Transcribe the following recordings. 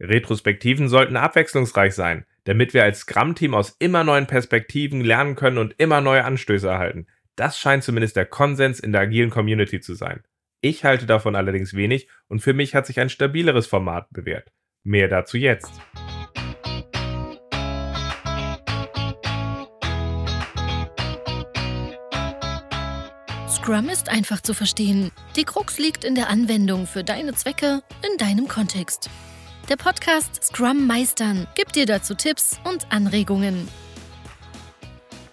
Retrospektiven sollten abwechslungsreich sein, damit wir als Scrum-Team aus immer neuen Perspektiven lernen können und immer neue Anstöße erhalten. Das scheint zumindest der Konsens in der agilen Community zu sein. Ich halte davon allerdings wenig und für mich hat sich ein stabileres Format bewährt. Mehr dazu jetzt. Scrum ist einfach zu verstehen. Die Krux liegt in der Anwendung für deine Zwecke in deinem Kontext. Der Podcast Scrum Meistern gibt dir dazu Tipps und Anregungen.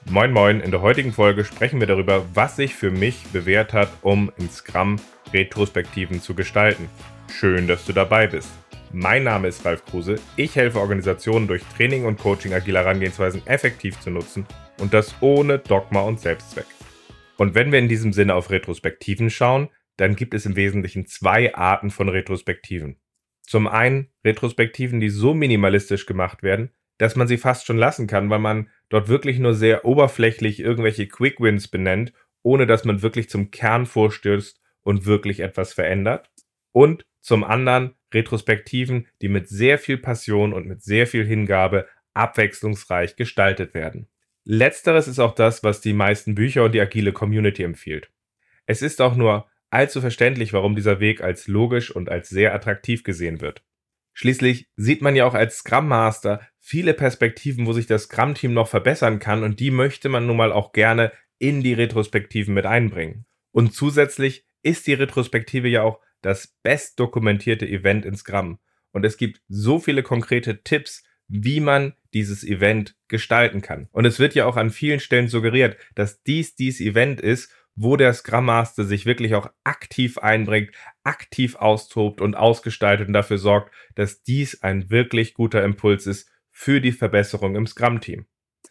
Moin Moin, in der heutigen Folge sprechen wir darüber, was sich für mich bewährt hat, um in Scrum Retrospektiven zu gestalten. Schön, dass du dabei bist. Mein Name ist Ralf Kruse. Ich helfe Organisationen durch Training und Coaching agiler Herangehensweisen effektiv zu nutzen und das ohne Dogma und Selbstzweck. Und wenn wir in diesem Sinne auf Retrospektiven schauen, dann gibt es im Wesentlichen zwei Arten von Retrospektiven. Zum einen Retrospektiven, die so minimalistisch gemacht werden, dass man sie fast schon lassen kann, weil man dort wirklich nur sehr oberflächlich irgendwelche Quick Wins benennt, ohne dass man wirklich zum Kern vorstößt und wirklich etwas verändert. Und zum anderen Retrospektiven, die mit sehr viel Passion und mit sehr viel Hingabe abwechslungsreich gestaltet werden. Letzteres ist auch das, was die meisten Bücher und die agile Community empfiehlt. Es ist auch nur allzu verständlich, warum dieser Weg als logisch und als sehr attraktiv gesehen wird. Schließlich sieht man ja auch als Scrum Master viele Perspektiven, wo sich das Scrum-Team noch verbessern kann und die möchte man nun mal auch gerne in die Retrospektiven mit einbringen. Und zusätzlich ist die Retrospektive ja auch das best dokumentierte Event in Scrum. Und es gibt so viele konkrete Tipps, wie man dieses Event gestalten kann. Und es wird ja auch an vielen Stellen suggeriert, dass dies dies Event ist wo der Scrum Master sich wirklich auch aktiv einbringt, aktiv austobt und ausgestaltet und dafür sorgt, dass dies ein wirklich guter Impuls ist für die Verbesserung im Scrum-Team.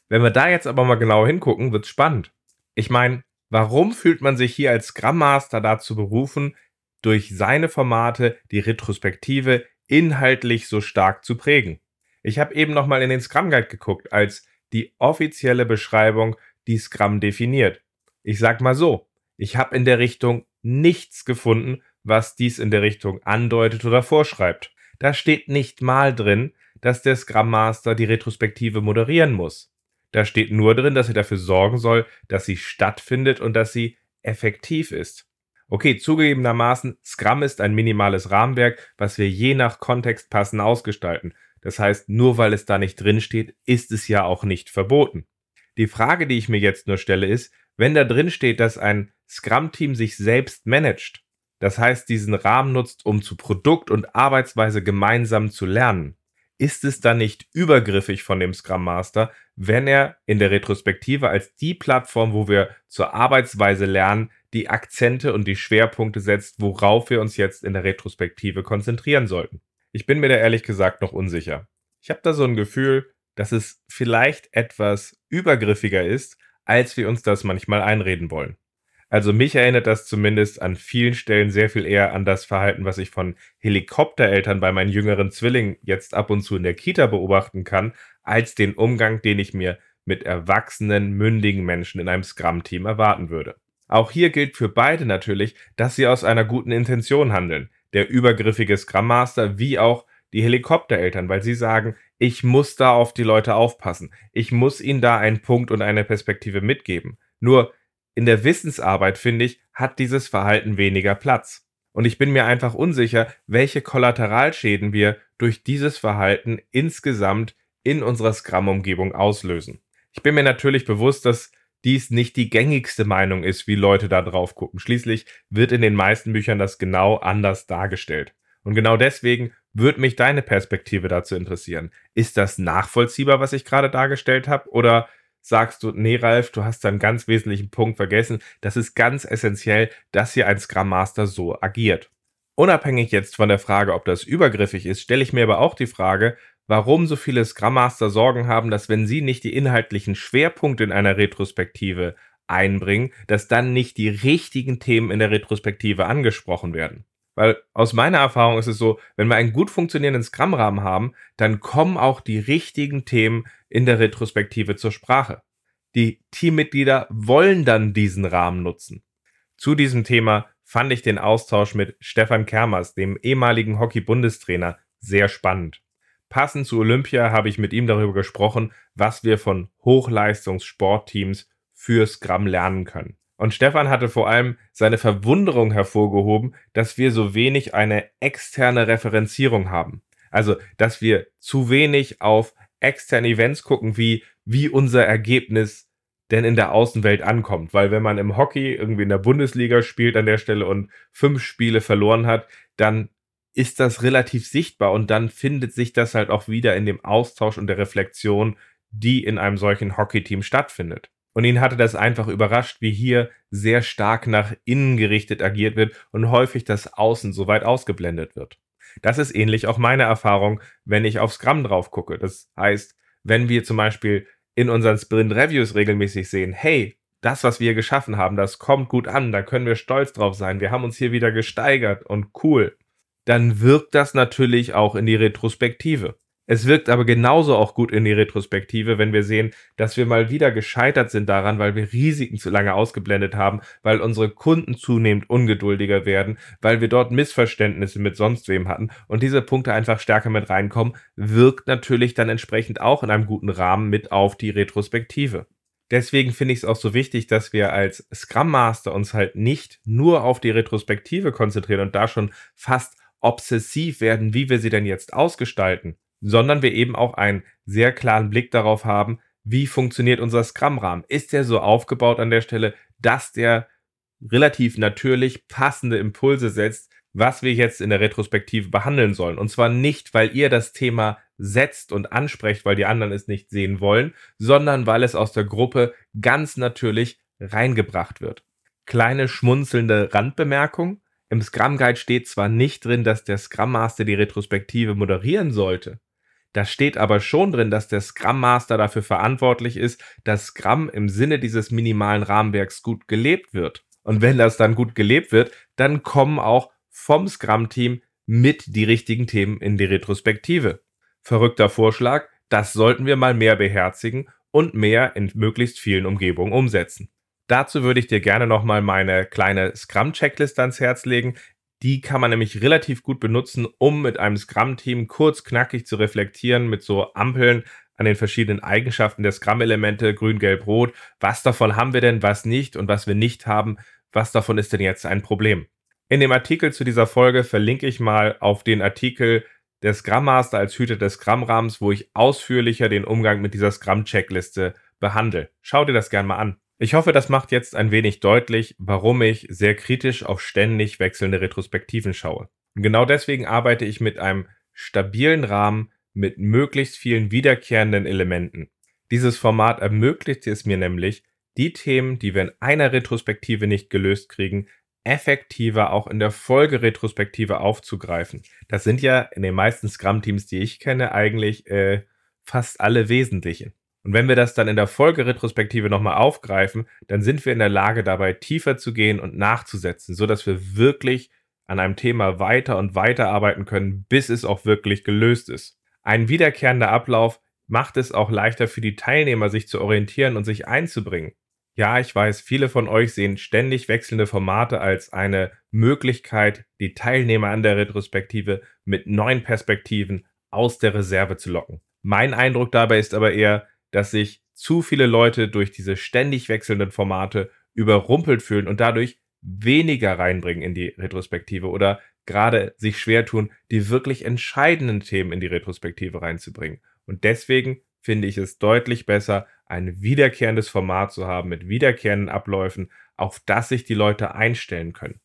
Wenn wir da jetzt aber mal genau hingucken, wird's spannend. Ich meine, warum fühlt man sich hier als Scrum Master dazu berufen, durch seine Formate die Retrospektive inhaltlich so stark zu prägen? Ich habe eben nochmal in den Scrum Guide geguckt, als die offizielle Beschreibung, die Scrum definiert. Ich sag mal so, ich habe in der Richtung nichts gefunden, was dies in der Richtung andeutet oder vorschreibt. Da steht nicht mal drin, dass der Scrum Master die Retrospektive moderieren muss. Da steht nur drin, dass er dafür sorgen soll, dass sie stattfindet und dass sie effektiv ist. Okay, zugegebenermaßen, Scrum ist ein minimales Rahmenwerk, was wir je nach Kontext passend ausgestalten. Das heißt, nur weil es da nicht drin steht, ist es ja auch nicht verboten. Die Frage, die ich mir jetzt nur stelle, ist, wenn da drin steht, dass ein Scrum-Team sich selbst managt, das heißt diesen Rahmen nutzt, um zu Produkt und Arbeitsweise gemeinsam zu lernen, ist es dann nicht übergriffig von dem Scrum Master, wenn er in der Retrospektive als die Plattform, wo wir zur Arbeitsweise lernen, die Akzente und die Schwerpunkte setzt, worauf wir uns jetzt in der Retrospektive konzentrieren sollten? Ich bin mir da ehrlich gesagt noch unsicher. Ich habe da so ein Gefühl, dass es vielleicht etwas übergriffiger ist, als wir uns das manchmal einreden wollen. Also mich erinnert das zumindest an vielen Stellen sehr viel eher an das Verhalten, was ich von Helikoptereltern bei meinen jüngeren Zwillingen jetzt ab und zu in der Kita beobachten kann, als den Umgang, den ich mir mit erwachsenen, mündigen Menschen in einem Scrum-Team erwarten würde. Auch hier gilt für beide natürlich, dass sie aus einer guten Intention handeln. Der übergriffige Scrum Master wie auch die Helikoptereltern, weil sie sagen, ich muss da auf die Leute aufpassen. Ich muss ihnen da einen Punkt und eine Perspektive mitgeben. Nur in der Wissensarbeit, finde ich, hat dieses Verhalten weniger Platz. Und ich bin mir einfach unsicher, welche Kollateralschäden wir durch dieses Verhalten insgesamt in unserer Scrum-Umgebung auslösen. Ich bin mir natürlich bewusst, dass dies nicht die gängigste Meinung ist, wie Leute da drauf gucken. Schließlich wird in den meisten Büchern das genau anders dargestellt. Und genau deswegen würde mich deine Perspektive dazu interessieren. Ist das nachvollziehbar, was ich gerade dargestellt habe? Oder sagst du, nee, Ralf, du hast einen ganz wesentlichen Punkt vergessen. Das ist ganz essentiell, dass hier ein Scrum Master so agiert. Unabhängig jetzt von der Frage, ob das übergriffig ist, stelle ich mir aber auch die Frage, warum so viele Scrum Master Sorgen haben, dass wenn sie nicht die inhaltlichen Schwerpunkte in einer Retrospektive einbringen, dass dann nicht die richtigen Themen in der Retrospektive angesprochen werden. Weil aus meiner Erfahrung ist es so, wenn wir einen gut funktionierenden Scrum-Rahmen haben, dann kommen auch die richtigen Themen in der Retrospektive zur Sprache. Die Teammitglieder wollen dann diesen Rahmen nutzen. Zu diesem Thema fand ich den Austausch mit Stefan Kermers, dem ehemaligen Hockey-Bundestrainer, sehr spannend. Passend zu Olympia habe ich mit ihm darüber gesprochen, was wir von Hochleistungssportteams für Scrum lernen können. Und Stefan hatte vor allem seine Verwunderung hervorgehoben, dass wir so wenig eine externe Referenzierung haben. Also, dass wir zu wenig auf externe Events gucken, wie, wie unser Ergebnis denn in der Außenwelt ankommt. Weil wenn man im Hockey irgendwie in der Bundesliga spielt an der Stelle und fünf Spiele verloren hat, dann ist das relativ sichtbar und dann findet sich das halt auch wieder in dem Austausch und der Reflexion, die in einem solchen Hockeyteam stattfindet. Und ihn hatte das einfach überrascht, wie hier sehr stark nach innen gerichtet agiert wird und häufig das Außen so weit ausgeblendet wird. Das ist ähnlich auch meine Erfahrung, wenn ich auf Scrum drauf gucke. Das heißt, wenn wir zum Beispiel in unseren Sprint Reviews regelmäßig sehen, hey, das, was wir geschaffen haben, das kommt gut an, da können wir stolz drauf sein, wir haben uns hier wieder gesteigert und cool, dann wirkt das natürlich auch in die Retrospektive. Es wirkt aber genauso auch gut in die Retrospektive, wenn wir sehen, dass wir mal wieder gescheitert sind daran, weil wir Risiken zu lange ausgeblendet haben, weil unsere Kunden zunehmend ungeduldiger werden, weil wir dort Missverständnisse mit sonst wem hatten und diese Punkte einfach stärker mit reinkommen, wirkt natürlich dann entsprechend auch in einem guten Rahmen mit auf die Retrospektive. Deswegen finde ich es auch so wichtig, dass wir als Scrum Master uns halt nicht nur auf die Retrospektive konzentrieren und da schon fast obsessiv werden, wie wir sie denn jetzt ausgestalten, sondern wir eben auch einen sehr klaren Blick darauf haben, wie funktioniert unser Scrum-Rahmen. Ist der so aufgebaut an der Stelle, dass der relativ natürlich passende Impulse setzt, was wir jetzt in der Retrospektive behandeln sollen. Und zwar nicht, weil ihr das Thema setzt und ansprecht, weil die anderen es nicht sehen wollen, sondern weil es aus der Gruppe ganz natürlich reingebracht wird. Kleine schmunzelnde Randbemerkung. Im Scrum Guide steht zwar nicht drin, dass der Scrum Master die Retrospektive moderieren sollte, da steht aber schon drin, dass der Scrum Master dafür verantwortlich ist, dass Scrum im Sinne dieses minimalen Rahmenwerks gut gelebt wird. Und wenn das dann gut gelebt wird, dann kommen auch vom Scrum-Team mit die richtigen Themen in die Retrospektive. Verrückter Vorschlag, das sollten wir mal mehr beherzigen und mehr in möglichst vielen Umgebungen umsetzen. Dazu würde ich dir gerne nochmal meine kleine Scrum-Checkliste ans Herz legen. Die kann man nämlich relativ gut benutzen, um mit einem Scrum-Team kurz knackig zu reflektieren mit so Ampeln an den verschiedenen Eigenschaften der Scrum-Elemente, grün, gelb, rot. Was davon haben wir denn, was nicht und was wir nicht haben, was davon ist denn jetzt ein Problem? In dem Artikel zu dieser Folge verlinke ich mal auf den Artikel der Scrum Master als Hüter des Scrum-Rahmens, wo ich ausführlicher den Umgang mit dieser Scrum-Checkliste behandle. Schau dir das gerne mal an. Ich hoffe, das macht jetzt ein wenig deutlich, warum ich sehr kritisch auf ständig wechselnde Retrospektiven schaue. Und genau deswegen arbeite ich mit einem stabilen Rahmen mit möglichst vielen wiederkehrenden Elementen. Dieses Format ermöglicht es mir nämlich, die Themen, die wir in einer Retrospektive nicht gelöst kriegen, effektiver auch in der Folgeretrospektive aufzugreifen. Das sind ja in den meisten Scrum-Teams, die ich kenne, eigentlich äh, fast alle wesentlichen. Und wenn wir das dann in der Folgeretrospektive nochmal aufgreifen, dann sind wir in der Lage, dabei tiefer zu gehen und nachzusetzen, sodass wir wirklich an einem Thema weiter und weiter arbeiten können, bis es auch wirklich gelöst ist. Ein wiederkehrender Ablauf macht es auch leichter für die Teilnehmer, sich zu orientieren und sich einzubringen. Ja, ich weiß, viele von euch sehen ständig wechselnde Formate als eine Möglichkeit, die Teilnehmer an der Retrospektive mit neuen Perspektiven aus der Reserve zu locken. Mein Eindruck dabei ist aber eher, dass sich zu viele Leute durch diese ständig wechselnden Formate überrumpelt fühlen und dadurch weniger reinbringen in die Retrospektive oder gerade sich schwer tun, die wirklich entscheidenden Themen in die Retrospektive reinzubringen. Und deswegen finde ich es deutlich besser, ein wiederkehrendes Format zu haben mit wiederkehrenden Abläufen, auf das sich die Leute einstellen können.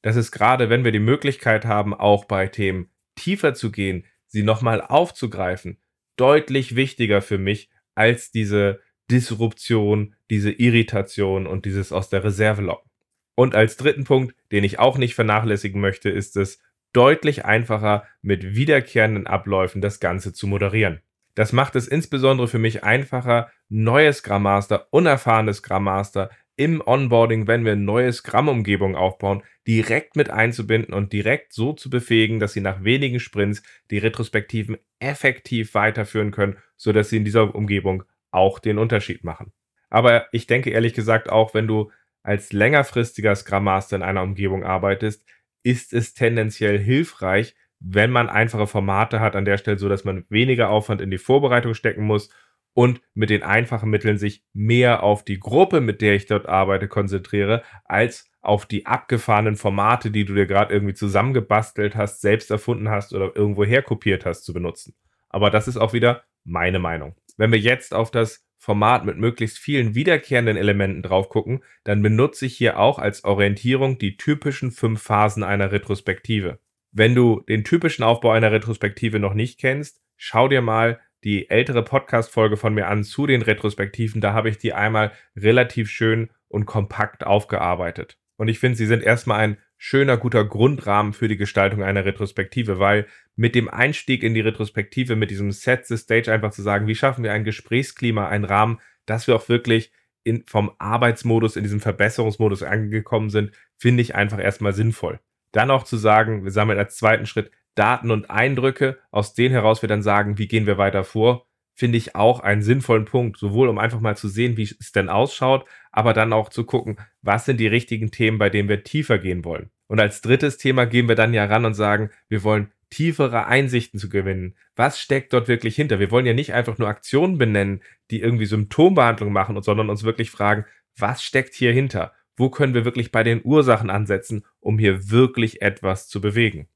Das ist gerade, wenn wir die Möglichkeit haben, auch bei Themen tiefer zu gehen, sie nochmal aufzugreifen, deutlich wichtiger für mich, als diese Disruption, diese Irritation und dieses aus der Reserve locken. Und als dritten Punkt, den ich auch nicht vernachlässigen möchte, ist es deutlich einfacher, mit wiederkehrenden Abläufen das Ganze zu moderieren. Das macht es insbesondere für mich einfacher, neue Scrum Master, unerfahrene Scrum Master im Onboarding, wenn wir neue Scrum-Umgebungen aufbauen, direkt mit einzubinden und direkt so zu befähigen, dass sie nach wenigen Sprints die Retrospektiven effektiv weiterführen können, sodass sie in dieser Umgebung auch den Unterschied machen. Aber ich denke ehrlich gesagt auch, wenn du als längerfristiger Scrum Master in einer Umgebung arbeitest, ist es tendenziell hilfreich, wenn man einfache Formate hat, an der Stelle so, dass man weniger Aufwand in die Vorbereitung stecken muss und mit den einfachen Mitteln sich mehr auf die Gruppe, mit der ich dort arbeite, konzentriere, als auf die abgefahrenen Formate, die du dir gerade irgendwie zusammengebastelt hast, selbst erfunden hast oder irgendwo herkopiert hast, zu benutzen. Aber das ist auch wieder meine Meinung. Wenn wir jetzt auf das Format mit möglichst vielen wiederkehrenden Elementen drauf gucken, dann benutze ich hier auch als Orientierung die typischen fünf Phasen einer Retrospektive. Wenn du den typischen Aufbau einer Retrospektive noch nicht kennst, schau dir mal die ältere Podcast-Folge von mir an zu den Retrospektiven. Da habe ich die einmal relativ schön und kompakt aufgearbeitet. Und ich finde, sie sind erstmal ein schöner, guter Grundrahmen für die Gestaltung einer Retrospektive, weil mit dem Einstieg in die Retrospektive, mit diesem Set the Stage einfach zu sagen, wie schaffen wir ein Gesprächsklima, einen Rahmen, dass wir auch wirklich in, vom Arbeitsmodus in diesem Verbesserungsmodus angekommen sind, finde ich einfach erstmal sinnvoll. Dann auch zu sagen, wir sammeln als zweiten Schritt Daten und Eindrücke, aus denen heraus wir dann sagen, wie gehen wir weiter vor, finde ich auch einen sinnvollen Punkt, sowohl um einfach mal zu sehen, wie es denn ausschaut, aber dann auch zu gucken, was sind die richtigen Themen, bei denen wir tiefer gehen wollen. Und als drittes Thema gehen wir dann ja ran und sagen, wir wollen tiefere Einsichten zu gewinnen. Was steckt dort wirklich hinter? Wir wollen ja nicht einfach nur Aktionen benennen, die irgendwie Symptombehandlung machen, sondern uns wirklich fragen, was steckt hier hinter? wo können wir wirklich bei den Ursachen ansetzen, um hier wirklich etwas zu bewegen.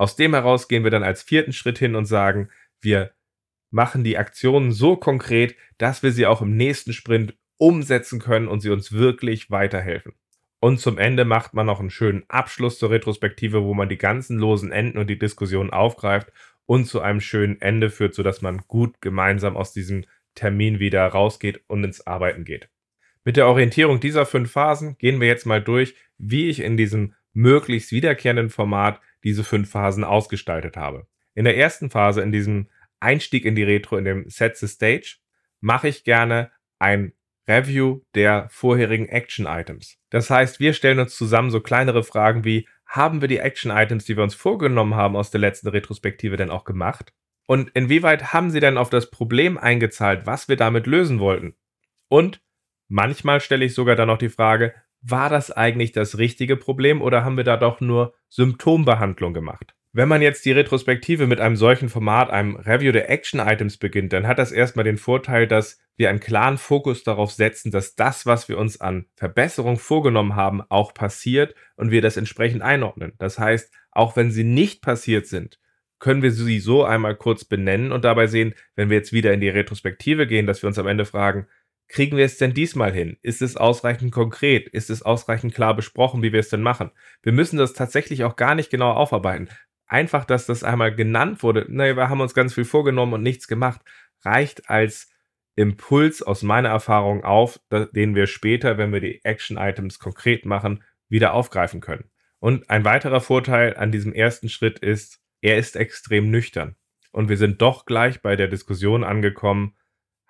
Aus dem heraus gehen wir dann als vierten Schritt hin und sagen, wir machen die Aktionen so konkret, dass wir sie auch im nächsten Sprint umsetzen können und sie uns wirklich weiterhelfen. Und zum Ende macht man noch einen schönen Abschluss zur Retrospektive, wo man die ganzen losen Enden und die Diskussion aufgreift und zu einem schönen Ende führt, sodass man gut gemeinsam aus diesem Termin wieder rausgeht und ins Arbeiten geht. Mit der Orientierung dieser fünf Phasen gehen wir jetzt mal durch, wie ich in diesem möglichst wiederkehrenden Format diese fünf Phasen ausgestaltet habe. In der ersten Phase, in diesem Einstieg in die Retro, in dem Set the Stage, mache ich gerne ein Review der vorherigen Action-Items. Das heißt, wir stellen uns zusammen so kleinere Fragen wie, haben wir die Action-Items, die wir uns vorgenommen haben aus der letzten Retrospektive, denn auch gemacht? Und inwieweit haben sie denn auf das Problem eingezahlt, was wir damit lösen wollten? Und Manchmal stelle ich sogar dann noch die Frage, war das eigentlich das richtige Problem oder haben wir da doch nur Symptombehandlung gemacht? Wenn man jetzt die Retrospektive mit einem solchen Format, einem Review der Action-Items beginnt, dann hat das erstmal den Vorteil, dass wir einen klaren Fokus darauf setzen, dass das, was wir uns an Verbesserung vorgenommen haben, auch passiert und wir das entsprechend einordnen. Das heißt, auch wenn sie nicht passiert sind, können wir sie so einmal kurz benennen und dabei sehen, wenn wir jetzt wieder in die Retrospektive gehen, dass wir uns am Ende fragen, kriegen wir es denn diesmal hin? Ist es ausreichend konkret? Ist es ausreichend klar besprochen, wie wir es denn machen? Wir müssen das tatsächlich auch gar nicht genau aufarbeiten. Einfach, dass das einmal genannt wurde, naja, wir haben uns ganz viel vorgenommen und nichts gemacht, reicht als Impuls aus meiner Erfahrung auf, den wir später, wenn wir die Action-Items konkret machen, wieder aufgreifen können. Und ein weiterer Vorteil an diesem ersten Schritt ist, er ist extrem nüchtern. Und wir sind doch gleich bei der Diskussion angekommen,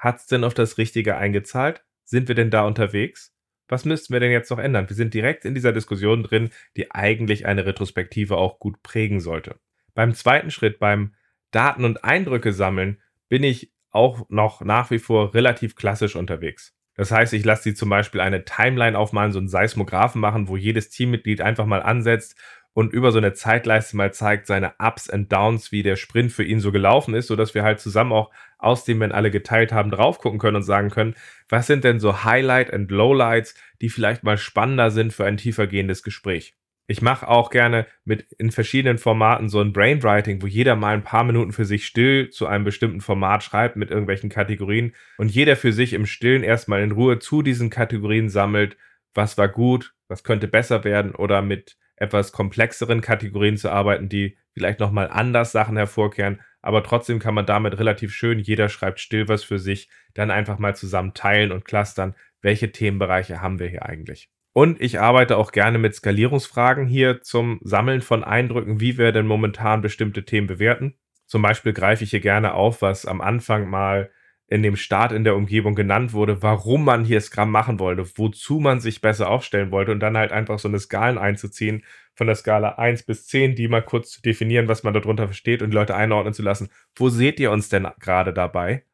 hat es denn auf das Richtige eingezahlt? Sind wir denn da unterwegs? Was müssten wir denn jetzt noch ändern? Wir sind direkt in dieser Diskussion drin, die eigentlich eine Retrospektive auch gut prägen sollte. Beim zweiten Schritt, beim Daten und Eindrücke sammeln, bin ich auch noch nach wie vor relativ klassisch unterwegs. Das heißt, ich lasse sie zum Beispiel eine Timeline aufmalen, so einen Seismographen machen, wo jedes Teammitglied einfach mal ansetzt und über so eine Zeitleiste mal zeigt, seine Ups and Downs, wie der Sprint für ihn so gelaufen ist, sodass wir halt zusammen auch aus dem, wenn alle geteilt haben, drauf gucken können und sagen können, was sind denn so Highlight and Lowlights, die vielleicht mal spannender sind für ein tiefergehendes Gespräch. Ich mache auch gerne mit in verschiedenen Formaten so ein Brainwriting, wo jeder mal ein paar Minuten für sich still zu einem bestimmten Format schreibt mit irgendwelchen Kategorien und jeder für sich im Stillen erstmal in Ruhe zu diesen Kategorien sammelt, was war gut, was könnte besser werden oder mit etwas komplexeren Kategorien zu arbeiten, die vielleicht nochmal anders Sachen hervorkehren, aber trotzdem kann man damit relativ schön, jeder schreibt still was für sich, dann einfach mal zusammen teilen und clustern, welche Themenbereiche haben wir hier eigentlich. Und ich arbeite auch gerne mit Skalierungsfragen hier zum Sammeln von Eindrücken, wie wir denn momentan bestimmte Themen bewerten. Zum Beispiel greife ich hier gerne auf, was am Anfang mal in dem Start in der Umgebung genannt wurde, warum man hier Scrum machen wollte, wozu man sich besser aufstellen wollte und dann halt einfach so eine Skalen einzuziehen von der Skala 1 bis 10, die mal kurz zu definieren, was man darunter versteht und die Leute einordnen zu lassen. Wo seht ihr uns denn gerade dabei?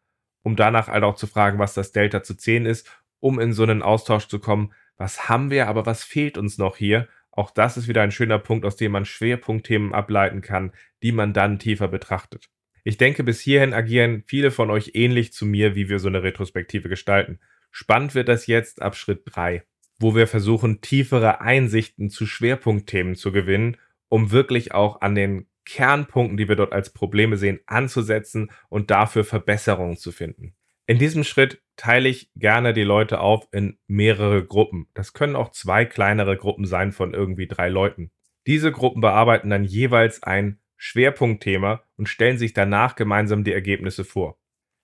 Um danach halt auch zu fragen, was das Delta zu 10 ist, um in so einen Austausch zu kommen, was haben wir, aber was fehlt uns noch hier, Auch das ist wieder ein schöner Punkt, aus dem man Schwerpunktthemen ableiten kann, die man dann tiefer betrachtet. Ich denke, bis hierhin agieren viele von euch ähnlich zu mir, wie wir so eine Retrospektive gestalten. Spannend wird das jetzt ab Schritt 3, wo wir versuchen, tiefere Einsichten zu Schwerpunktthemen zu gewinnen, um wirklich auch an den Kernpunkten, die wir dort als Probleme sehen, anzusetzen und dafür Verbesserungen zu finden. In diesem Schritt teile ich gerne die Leute auf in mehrere Gruppen. Das können auch zwei kleinere Gruppen sein von irgendwie drei Leuten. Diese Gruppen bearbeiten dann jeweils ein Schwerpunktthema und stellen sich danach gemeinsam die Ergebnisse vor.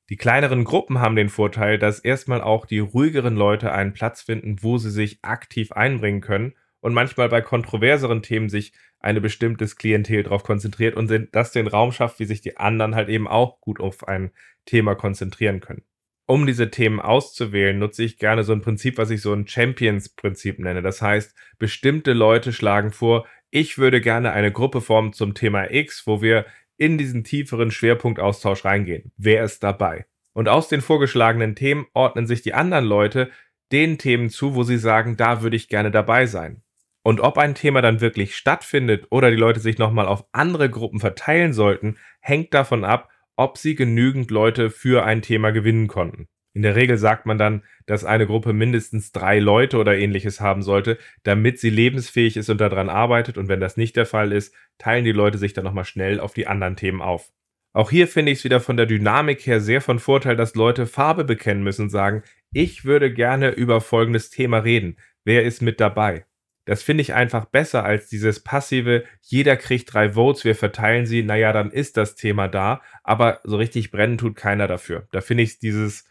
Die kleineren Gruppen haben den Vorteil, dass erstmal auch die ruhigeren Leute einen Platz finden, wo sie sich aktiv einbringen können und manchmal bei kontroverseren Themen sich eine bestimmtes Klientel darauf konzentriert und das den Raum schafft, wie sich die anderen halt eben auch gut auf ein Thema konzentrieren können um diese Themen auszuwählen, nutze ich gerne so ein Prinzip, was ich so ein Champions-Prinzip nenne. Das heißt, bestimmte Leute schlagen vor, ich würde gerne eine Gruppe formen zum Thema X, wo wir in diesen tieferen Schwerpunktaustausch reingehen. Wer ist dabei? Und aus den vorgeschlagenen Themen ordnen sich die anderen Leute den Themen zu, wo sie sagen, da würde ich gerne dabei sein. Und ob ein Thema dann wirklich stattfindet oder die Leute sich nochmal auf andere Gruppen verteilen sollten, hängt davon ab, ob sie genügend Leute für ein Thema gewinnen konnten. In der Regel sagt man dann, dass eine Gruppe mindestens drei Leute oder ähnliches haben sollte, damit sie lebensfähig ist und daran arbeitet. Und wenn das nicht der Fall ist, teilen die Leute sich dann nochmal schnell auf die anderen Themen auf. Auch hier finde ich es wieder von der Dynamik her sehr von Vorteil, dass Leute Farbe bekennen müssen und sagen, ich würde gerne über folgendes Thema reden. Wer ist mit dabei? Das finde ich einfach besser als dieses passive, jeder kriegt drei Votes, wir verteilen sie, naja, dann ist das Thema da, aber so richtig brennen tut keiner dafür. Da finde ich dieses,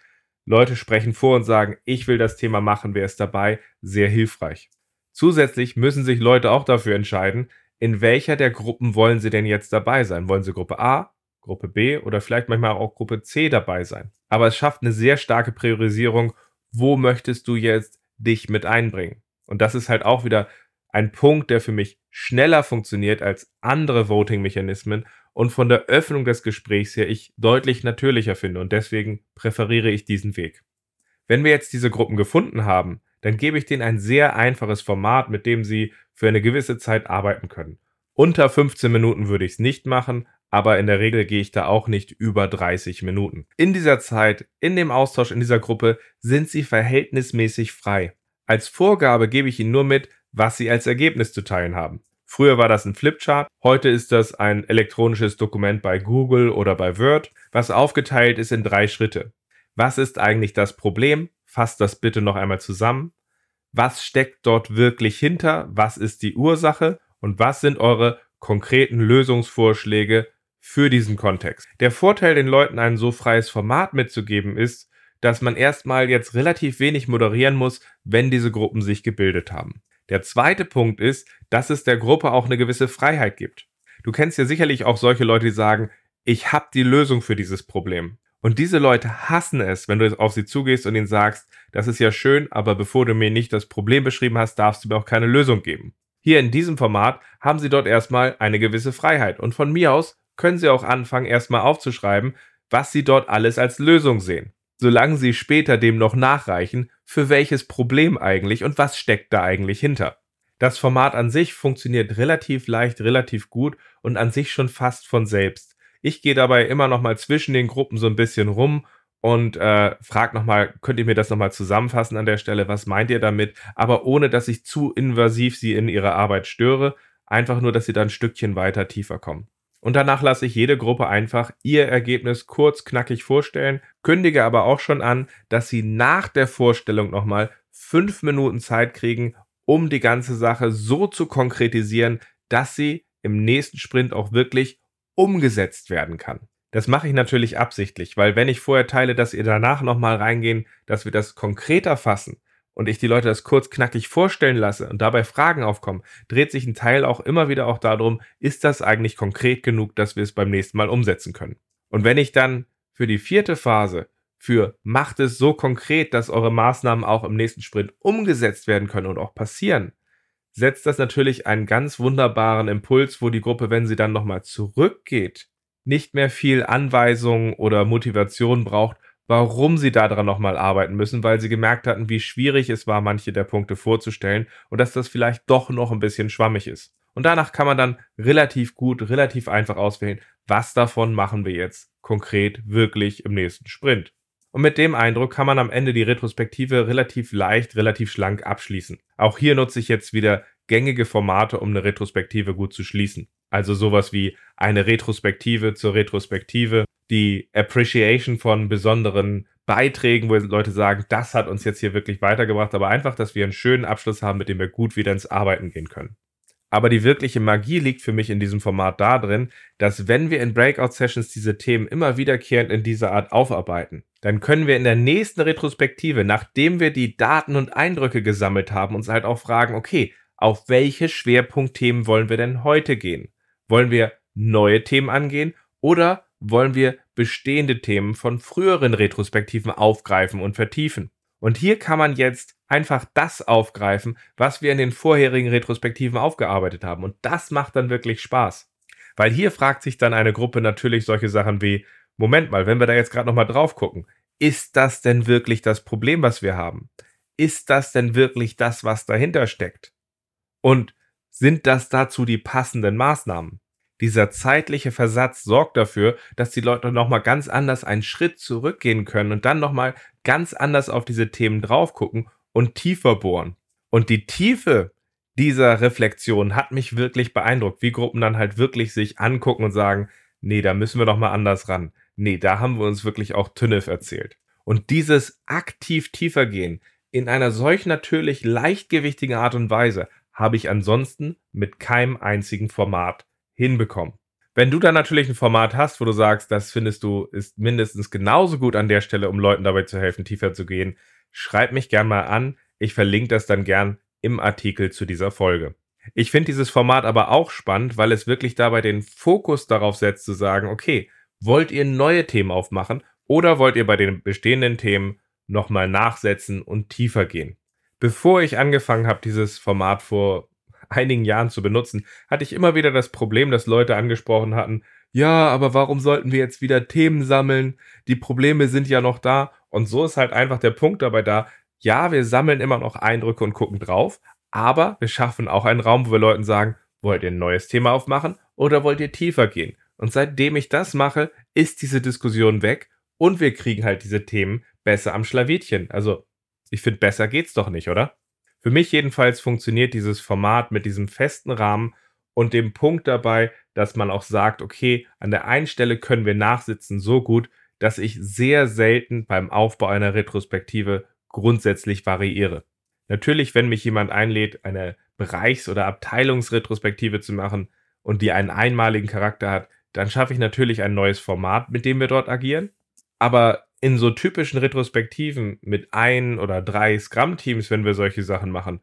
Leute sprechen vor und sagen, ich will das Thema machen, wer ist dabei, sehr hilfreich. Zusätzlich müssen sich Leute auch dafür entscheiden, in welcher der Gruppen wollen sie denn jetzt dabei sein? Wollen sie Gruppe A, Gruppe B oder vielleicht manchmal auch Gruppe C dabei sein? Aber es schafft eine sehr starke Priorisierung, wo möchtest du jetzt dich mit einbringen? Und das ist halt auch wieder ein Punkt, der für mich schneller funktioniert als andere Voting-Mechanismen und von der Öffnung des Gesprächs her ich deutlich natürlicher finde und deswegen präferiere ich diesen Weg. Wenn wir jetzt diese Gruppen gefunden haben, dann gebe ich denen ein sehr einfaches Format, mit dem sie für eine gewisse Zeit arbeiten können. Unter 15 Minuten würde ich es nicht machen, aber in der Regel gehe ich da auch nicht über 30 Minuten. In dieser Zeit, in dem Austausch in dieser Gruppe, sind sie verhältnismäßig frei. Als Vorgabe gebe ich Ihnen nur mit, was Sie als Ergebnis zu teilen haben. Früher war das ein Flipchart, heute ist das ein elektronisches Dokument bei Google oder bei Word, was aufgeteilt ist in drei Schritte. Was ist eigentlich das Problem? Fasst das bitte noch einmal zusammen. Was steckt dort wirklich hinter? Was ist die Ursache? Und was sind eure konkreten Lösungsvorschläge für diesen Kontext? Der Vorteil, den Leuten ein so freies Format mitzugeben, ist, dass man erstmal jetzt relativ wenig moderieren muss, wenn diese Gruppen sich gebildet haben. Der zweite Punkt ist, dass es der Gruppe auch eine gewisse Freiheit gibt. Du kennst ja sicherlich auch solche Leute, die sagen, ich habe die Lösung für dieses Problem. Und diese Leute hassen es, wenn du auf sie zugehst und ihnen sagst, das ist ja schön, aber bevor du mir nicht das Problem beschrieben hast, darfst du mir auch keine Lösung geben. Hier in diesem Format haben sie dort erstmal eine gewisse Freiheit. Und von mir aus können sie auch anfangen, erstmal aufzuschreiben, was sie dort alles als Lösung sehen solange sie später dem noch nachreichen, für welches Problem eigentlich und was steckt da eigentlich hinter. Das Format an sich funktioniert relativ leicht, relativ gut und an sich schon fast von selbst. Ich gehe dabei immer noch mal zwischen den Gruppen so ein bisschen rum und äh, frage nochmal, könnt ihr mir das nochmal zusammenfassen an der Stelle, was meint ihr damit? Aber ohne, dass ich zu invasiv sie in ihrer Arbeit störe, einfach nur, dass sie dann ein Stückchen weiter tiefer kommen. Und danach lasse ich jede Gruppe einfach ihr Ergebnis kurz knackig vorstellen, kündige aber auch schon an, dass sie nach der Vorstellung nochmal fünf Minuten Zeit kriegen, um die ganze Sache so zu konkretisieren, dass sie im nächsten Sprint auch wirklich umgesetzt werden kann. Das mache ich natürlich absichtlich, weil wenn ich vorher teile, dass ihr danach nochmal reingehen, dass wir das konkreter fassen, und ich die Leute das kurz knackig vorstellen lasse und dabei Fragen aufkommen, dreht sich ein Teil auch immer wieder auch darum, ist das eigentlich konkret genug, dass wir es beim nächsten Mal umsetzen können. Und wenn ich dann für die vierte Phase für macht es so konkret, dass eure Maßnahmen auch im nächsten Sprint umgesetzt werden können und auch passieren, setzt das natürlich einen ganz wunderbaren Impuls, wo die Gruppe, wenn sie dann nochmal zurückgeht, nicht mehr viel Anweisung oder Motivation braucht, warum sie daran nochmal arbeiten müssen, weil sie gemerkt hatten, wie schwierig es war, manche der Punkte vorzustellen und dass das vielleicht doch noch ein bisschen schwammig ist. Und danach kann man dann relativ gut, relativ einfach auswählen, was davon machen wir jetzt konkret wirklich im nächsten Sprint. Und mit dem Eindruck kann man am Ende die Retrospektive relativ leicht, relativ schlank abschließen. Auch hier nutze ich jetzt wieder gängige Formate, um eine Retrospektive gut zu schließen. Also sowas wie eine Retrospektive zur Retrospektive, die Appreciation von besonderen Beiträgen, wo Leute sagen, das hat uns jetzt hier wirklich weitergebracht, aber einfach, dass wir einen schönen Abschluss haben, mit dem wir gut wieder ins Arbeiten gehen können. Aber die wirkliche Magie liegt für mich in diesem Format darin, dass wenn wir in Breakout-Sessions diese Themen immer wiederkehrend in dieser Art aufarbeiten, dann können wir in der nächsten Retrospektive, nachdem wir die Daten und Eindrücke gesammelt haben, uns halt auch fragen, okay, auf welche Schwerpunktthemen wollen wir denn heute gehen? Wollen wir neue Themen angehen oder wollen wir bestehende Themen von früheren Retrospektiven aufgreifen und vertiefen? Und hier kann man jetzt einfach das aufgreifen, was wir in den vorherigen Retrospektiven aufgearbeitet haben. Und das macht dann wirklich Spaß. Weil hier fragt sich dann eine Gruppe natürlich solche Sachen wie, Moment mal, wenn wir da jetzt gerade nochmal drauf gucken, ist das denn wirklich das Problem, was wir haben? Ist das denn wirklich das, was dahinter steckt? Und sind das dazu die passenden Maßnahmen? Dieser zeitliche Versatz sorgt dafür, dass die Leute nochmal ganz anders einen Schritt zurückgehen können und dann nochmal ganz anders auf diese Themen drauf gucken und tiefer bohren. Und die Tiefe dieser Reflexion hat mich wirklich beeindruckt, wie Gruppen dann halt wirklich sich angucken und sagen, nee, da müssen wir noch mal anders ran. Nee, da haben wir uns wirklich auch Tünnef erzählt. Und dieses aktiv tiefer gehen in einer solch natürlich leichtgewichtigen Art und Weise habe ich ansonsten mit keinem einzigen Format hinbekommen. Wenn du dann natürlich ein Format hast, wo du sagst, das findest du ist mindestens genauso gut an der Stelle, um Leuten dabei zu helfen, tiefer zu gehen, schreib mich gern mal an. Ich verlinke das dann gern im Artikel zu dieser Folge. Ich finde dieses Format aber auch spannend, weil es wirklich dabei den Fokus darauf setzt zu sagen, okay, wollt ihr neue Themen aufmachen oder wollt ihr bei den bestehenden Themen nochmal nachsetzen und tiefer gehen? Bevor ich angefangen habe, dieses Format vor einigen Jahren zu benutzen, hatte ich immer wieder das Problem, dass Leute angesprochen hatten, ja, aber warum sollten wir jetzt wieder Themen sammeln? Die Probleme sind ja noch da. Und so ist halt einfach der Punkt dabei da, ja, wir sammeln immer noch Eindrücke und gucken drauf, aber wir schaffen auch einen Raum, wo wir Leuten sagen, wollt ihr ein neues Thema aufmachen oder wollt ihr tiefer gehen? Und seitdem ich das mache, ist diese Diskussion weg und wir kriegen halt diese Themen besser am Schlawittchen. Also, ich finde, besser geht's doch nicht, oder? Für mich jedenfalls funktioniert dieses Format mit diesem festen Rahmen und dem Punkt dabei, dass man auch sagt, okay, an der einen Stelle können wir nachsitzen so gut, dass ich sehr selten beim Aufbau einer Retrospektive grundsätzlich variiere. Natürlich, wenn mich jemand einlädt, eine Bereichs- oder Abteilungsretrospektive zu machen und die einen einmaligen Charakter hat, dann schaffe ich natürlich ein neues Format, mit dem wir dort agieren. Aber in so typischen Retrospektiven mit ein oder drei Scrum-Teams, wenn wir solche Sachen machen,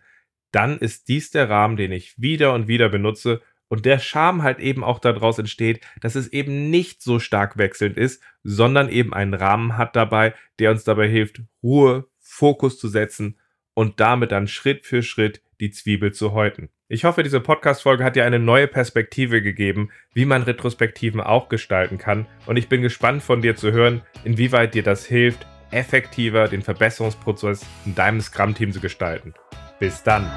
dann ist dies der Rahmen, den ich wieder und wieder benutze und der Charme halt eben auch daraus entsteht, dass es eben nicht so stark wechselnd ist, sondern eben einen Rahmen hat dabei, der uns dabei hilft, Ruhe, Fokus zu setzen und damit dann Schritt für Schritt die Zwiebel zu häuten. Ich hoffe, diese Podcast-Folge hat dir eine neue Perspektive gegeben, wie man Retrospektiven auch gestalten kann. Und ich bin gespannt von dir zu hören, inwieweit dir das hilft, effektiver den Verbesserungsprozess in deinem Scrum-Team zu gestalten. Bis dann!